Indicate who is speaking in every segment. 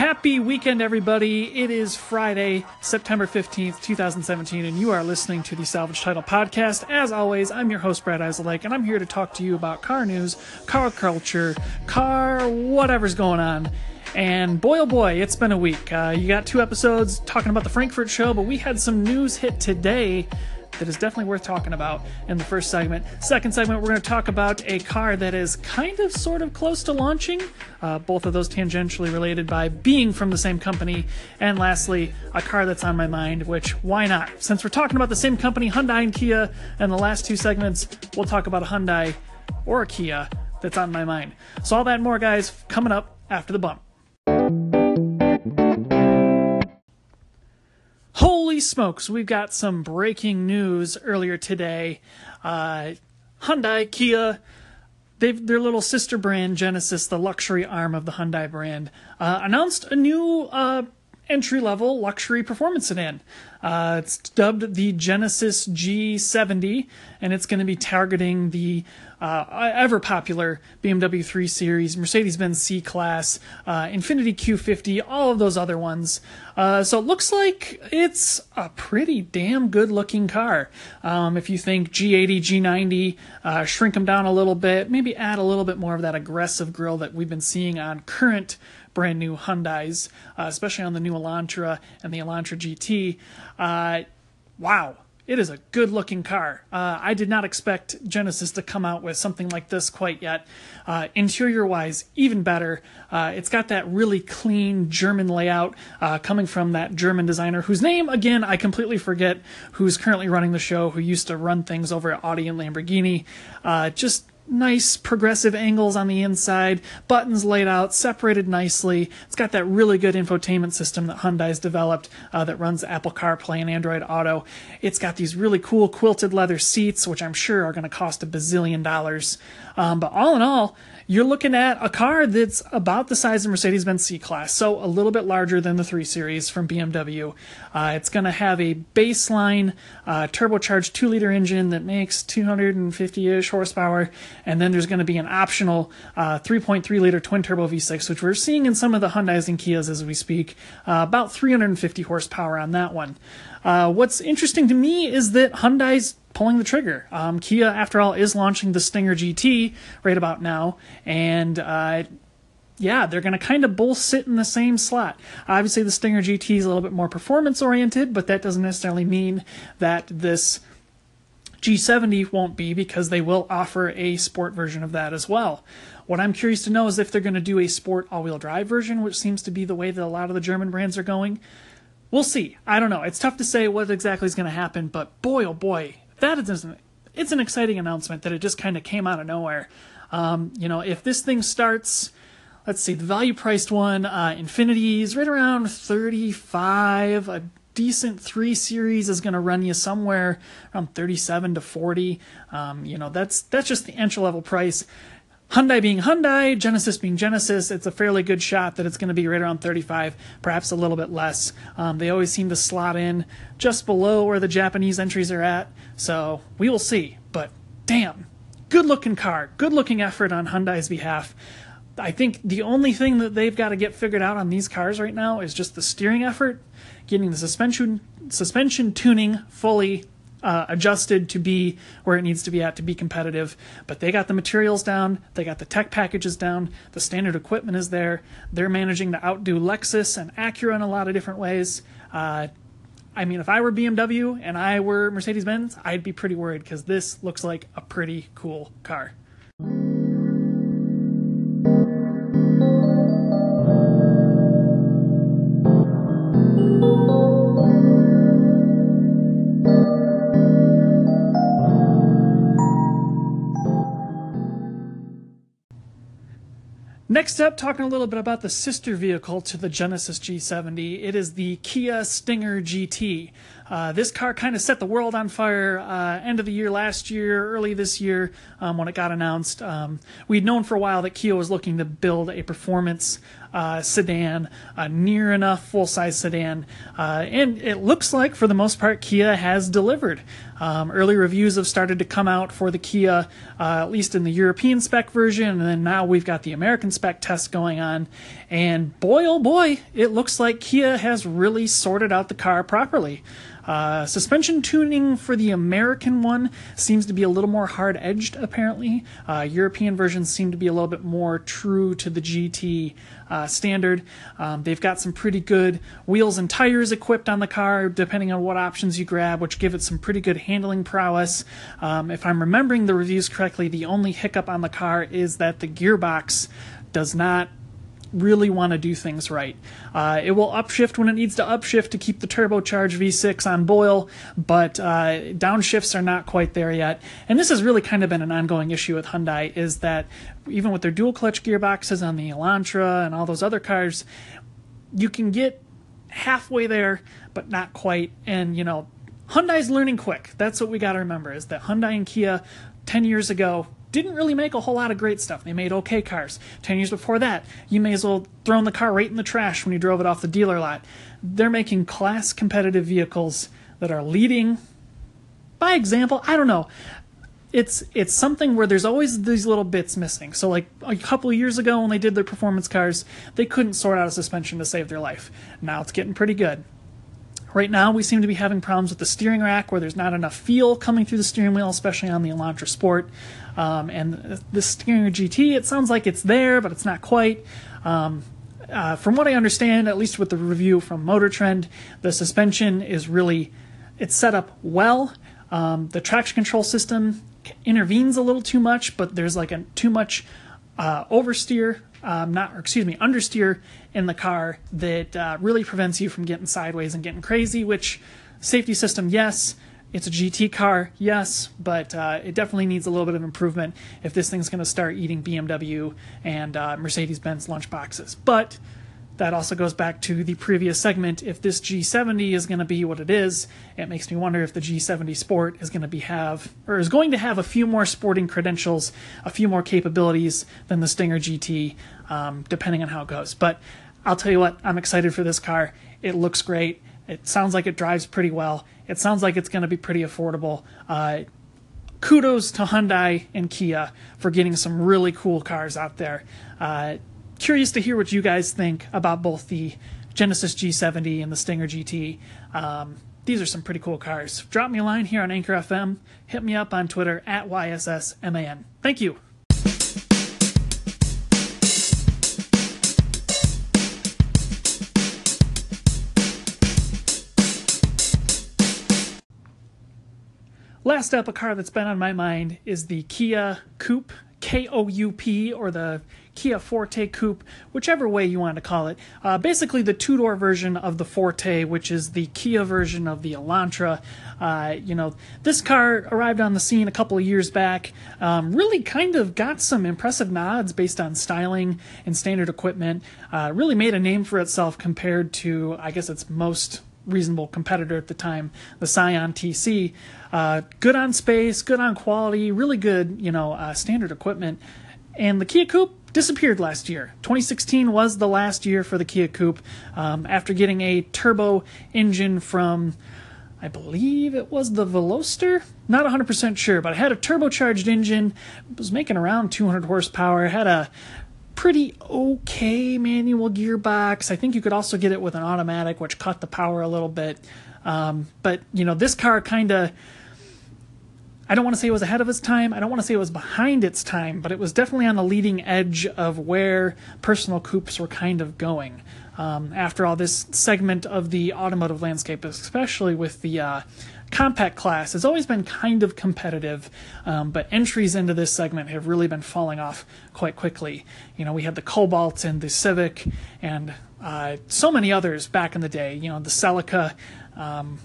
Speaker 1: Happy weekend, everybody. It is Friday, September 15th, 2017, and you are listening to the Salvage Title Podcast. As always, I'm your host, Brad Iselake, and I'm here to talk to you about car news, car culture, car whatever's going on. And boy, oh boy, it's been a week. Uh, you got two episodes talking about the Frankfurt show, but we had some news hit today that is definitely worth talking about in the first segment. Second segment, we're going to talk about a car that is kind of sort of close to launching, uh, both of those tangentially related by being from the same company. And lastly, a car that's on my mind, which why not? Since we're talking about the same company, Hyundai and Kia, and the last two segments, we'll talk about a Hyundai or a Kia that's on my mind. So, all that more, guys, coming up after the bump. Smokes, we've got some breaking news earlier today. Uh, Hyundai, Kia, their little sister brand, Genesis, the luxury arm of the Hyundai brand, uh, announced a new uh, entry level luxury performance sedan. Uh, it's dubbed the Genesis G70, and it's going to be targeting the uh, ever popular BMW 3 Series, Mercedes Benz C Class, uh, Infiniti Q50, all of those other ones. Uh, so it looks like it's a pretty damn good looking car. Um, if you think G80, G90, uh, shrink them down a little bit, maybe add a little bit more of that aggressive grille that we've been seeing on current brand new Hyundais, uh, especially on the new Elantra and the Elantra GT. Uh, wow, it is a good looking car. Uh, I did not expect Genesis to come out with something like this quite yet. Uh, interior wise, even better. Uh, it's got that really clean German layout uh, coming from that German designer whose name, again, I completely forget, who's currently running the show, who used to run things over at Audi and Lamborghini. Uh, just nice progressive angles on the inside, buttons laid out, separated nicely. It's got that really good infotainment system that Hyundai's developed uh, that runs Apple CarPlay and Android Auto. It's got these really cool quilted leather seats, which I'm sure are going to cost a bazillion dollars. Um, but all in all, you're looking at a car that's about the size of Mercedes Benz C Class, so a little bit larger than the 3 Series from BMW. Uh, it's going to have a baseline uh, turbocharged 2 liter engine that makes 250 ish horsepower, and then there's going to be an optional uh, 3.3 liter twin turbo V6, which we're seeing in some of the Hyundais and Kias as we speak, uh, about 350 horsepower on that one. Uh, what's interesting to me is that Hyundai's pulling the trigger. Um, Kia, after all, is launching the Stinger GT right about now, and uh, yeah, they're going to kind of both sit in the same slot. Obviously, the Stinger GT is a little bit more performance oriented, but that doesn't necessarily mean that this G70 won't be because they will offer a sport version of that as well. What I'm curious to know is if they're going to do a sport all wheel drive version, which seems to be the way that a lot of the German brands are going. We'll see. I don't know. It's tough to say what exactly is going to happen, but boy, oh boy, that is an, it's an exciting announcement that it just kind of came out of nowhere. Um, you know, if this thing starts, let's see, the value priced one, uh, Infiniti is right around 35. A decent three series is going to run you somewhere around 37 to 40. Um, you know, that's that's just the entry level price. Hyundai being Hyundai, Genesis being Genesis, it's a fairly good shot that it's going to be right around 35, perhaps a little bit less. Um, they always seem to slot in just below where the Japanese entries are at, so we will see. But damn, good looking car, good looking effort on Hyundai's behalf. I think the only thing that they've got to get figured out on these cars right now is just the steering effort, getting the suspension suspension tuning fully uh, adjusted to be where it needs to be at to be competitive. But they got the materials down, they got the tech packages down, the standard equipment is there. They're managing to outdo Lexus and Acura in a lot of different ways. Uh, I mean, if I were BMW and I were Mercedes Benz, I'd be pretty worried because this looks like a pretty cool car. Next up, talking a little bit about the sister vehicle to the Genesis G70. It is the Kia Stinger GT. Uh, this car kind of set the world on fire uh, end of the year last year, early this year um, when it got announced. Um, we'd known for a while that Kia was looking to build a performance uh, sedan, a near enough full size sedan, uh, and it looks like for the most part Kia has delivered. Um, early reviews have started to come out for the Kia, uh, at least in the European spec version, and then now we've got the American spec test going on. And boy, oh boy, it looks like Kia has really sorted out the car properly. Uh, suspension tuning for the American one seems to be a little more hard edged, apparently. Uh, European versions seem to be a little bit more true to the GT uh, standard. Um, they've got some pretty good wheels and tires equipped on the car, depending on what options you grab, which give it some pretty good handling prowess. Um, if I'm remembering the reviews correctly, the only hiccup on the car is that the gearbox does not really want to do things right. Uh, it will upshift when it needs to upshift to keep the turbocharged V6 on boil, but uh, downshifts are not quite there yet. And this has really kind of been an ongoing issue with Hyundai is that even with their dual clutch gearboxes on the Elantra and all those other cars, you can get halfway there, but not quite. And, you know, Hyundai's learning quick. That's what we got to remember is that Hyundai and Kia 10 years ago didn't really make a whole lot of great stuff. They made okay cars. Ten years before that, you may as well throw the car right in the trash when you drove it off the dealer lot. They're making class competitive vehicles that are leading by example. I don't know. It's it's something where there's always these little bits missing. So like a couple years ago when they did their performance cars, they couldn't sort out a suspension to save their life. Now it's getting pretty good. Right now, we seem to be having problems with the steering rack where there's not enough feel coming through the steering wheel, especially on the Elantra Sport. Um, and the Stinger GT, it sounds like it's there, but it's not quite. Um, uh, from what I understand, at least with the review from Motor Trend, the suspension is really it's set up well. Um, the traction control system intervenes a little too much, but there's like a too much uh, oversteer, um, not or excuse me, understeer in the car that uh, really prevents you from getting sideways and getting crazy. Which safety system, yes. It's a GT car, yes, but uh, it definitely needs a little bit of improvement if this thing's going to start eating BMW and uh, Mercedes-Benz lunchboxes. But that also goes back to the previous segment. If this G70 is going to be what it is, it makes me wonder if the G70 Sport is going to be have or is going to have a few more sporting credentials, a few more capabilities than the Stinger GT, um, depending on how it goes. But I'll tell you what, I'm excited for this car. It looks great. It sounds like it drives pretty well. It sounds like it's going to be pretty affordable. Uh, kudos to Hyundai and Kia for getting some really cool cars out there. Uh, curious to hear what you guys think about both the Genesis G70 and the Stinger GT. Um, these are some pretty cool cars. Drop me a line here on Anchor FM. Hit me up on Twitter at YSSMAN. Thank you. Last up, a car that's been on my mind is the Kia Koup, K O U P, or the Kia Forte Koup, whichever way you want to call it. Uh, basically, the two door version of the Forte, which is the Kia version of the Elantra. Uh, you know, this car arrived on the scene a couple of years back. Um, really kind of got some impressive nods based on styling and standard equipment. Uh, really made a name for itself compared to, I guess, its most reasonable competitor at the time, the Scion TC. Uh, good on space, good on quality, really good, you know, uh, standard equipment. And the Kia Koup disappeared last year. 2016 was the last year for the Kia Koup um, after getting a turbo engine from. I believe it was the Veloster. Not 100% sure, but it had a turbocharged engine. It was making around 200 horsepower. It had a pretty okay manual gearbox. I think you could also get it with an automatic, which cut the power a little bit. Um, but you know, this car kind of. I don't want to say it was ahead of its time. I don't want to say it was behind its time, but it was definitely on the leading edge of where personal coupes were kind of going. Um, after all, this segment of the automotive landscape, especially with the uh, compact class has always been kind of competitive, um, but entries into this segment have really been falling off quite quickly. You know, we had the Cobalt and the Civic and uh, so many others back in the day. You know, the Celica, um,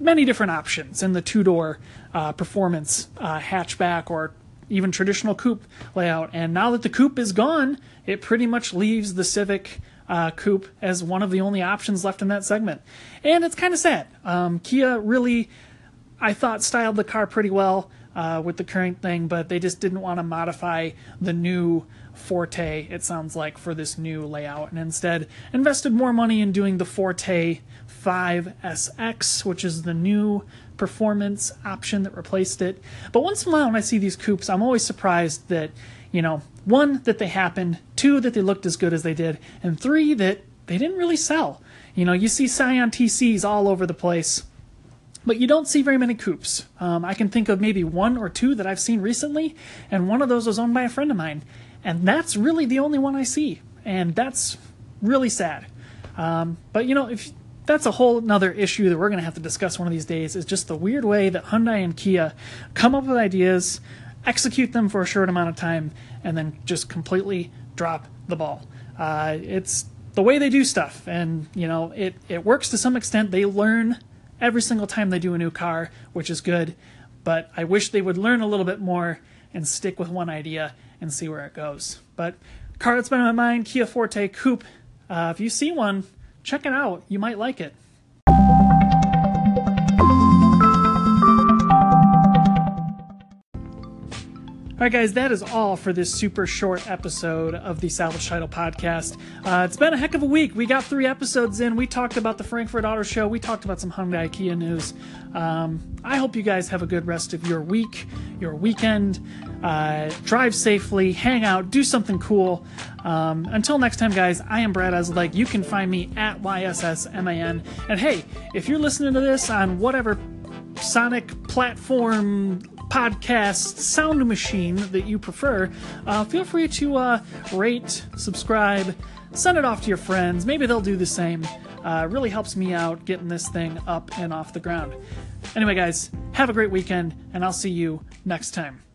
Speaker 1: many different options in the two door uh, performance uh, hatchback or even traditional coupe layout. And now that the coupe is gone, it pretty much leaves the Civic uh, coupe as one of the only options left in that segment. And it's kind of sad. Um, Kia really, I thought, styled the car pretty well uh, with the current thing, but they just didn't want to modify the new Forte, it sounds like, for this new layout, and instead invested more money in doing the Forte 5SX, which is the new performance option that replaced it. But once in a while, when I see these coupes, I'm always surprised that, you know, one, that they happened, two, that they looked as good as they did, and three, that they didn't really sell. You know, you see Scion TCs all over the place but you don't see very many coupes. Um, I can think of maybe one or two that I've seen recently, and one of those was owned by a friend of mine, and that's really the only one I see, and that's really sad. Um, but you know, if that's a whole another issue that we're going to have to discuss one of these days, is just the weird way that Hyundai and Kia come up with ideas, execute them for a short amount of time, and then just completely drop the ball. Uh, it's the way they do stuff, and you know, it it works to some extent. They learn every single time they do a new car, which is good. But I wish they would learn a little bit more and stick with one idea and see where it goes. But car that's been on my mind, Kia Forte Koup. Uh, if you see one, check it out. You might like it. All right, guys, that is all for this super short episode of the Salvage Title Podcast. Uh, it's been a heck of a week. We got three episodes in. We talked about the Frankfurt Auto Show. We talked about some Hyundai Kia news. Um, I hope you guys have a good rest of your week, your weekend. Uh, drive safely, hang out, do something cool. Um, until next time, guys, I am Brad Like You can find me at YSSMAN. And hey, if you're listening to this on whatever Sonic platform podcast sound machine that you prefer, uh, feel free to uh, rate, subscribe, send it off to your friends. Maybe they'll do the same. Uh, really helps me out getting this thing up and off the ground. Anyway, guys, have a great weekend, and I'll see you next time.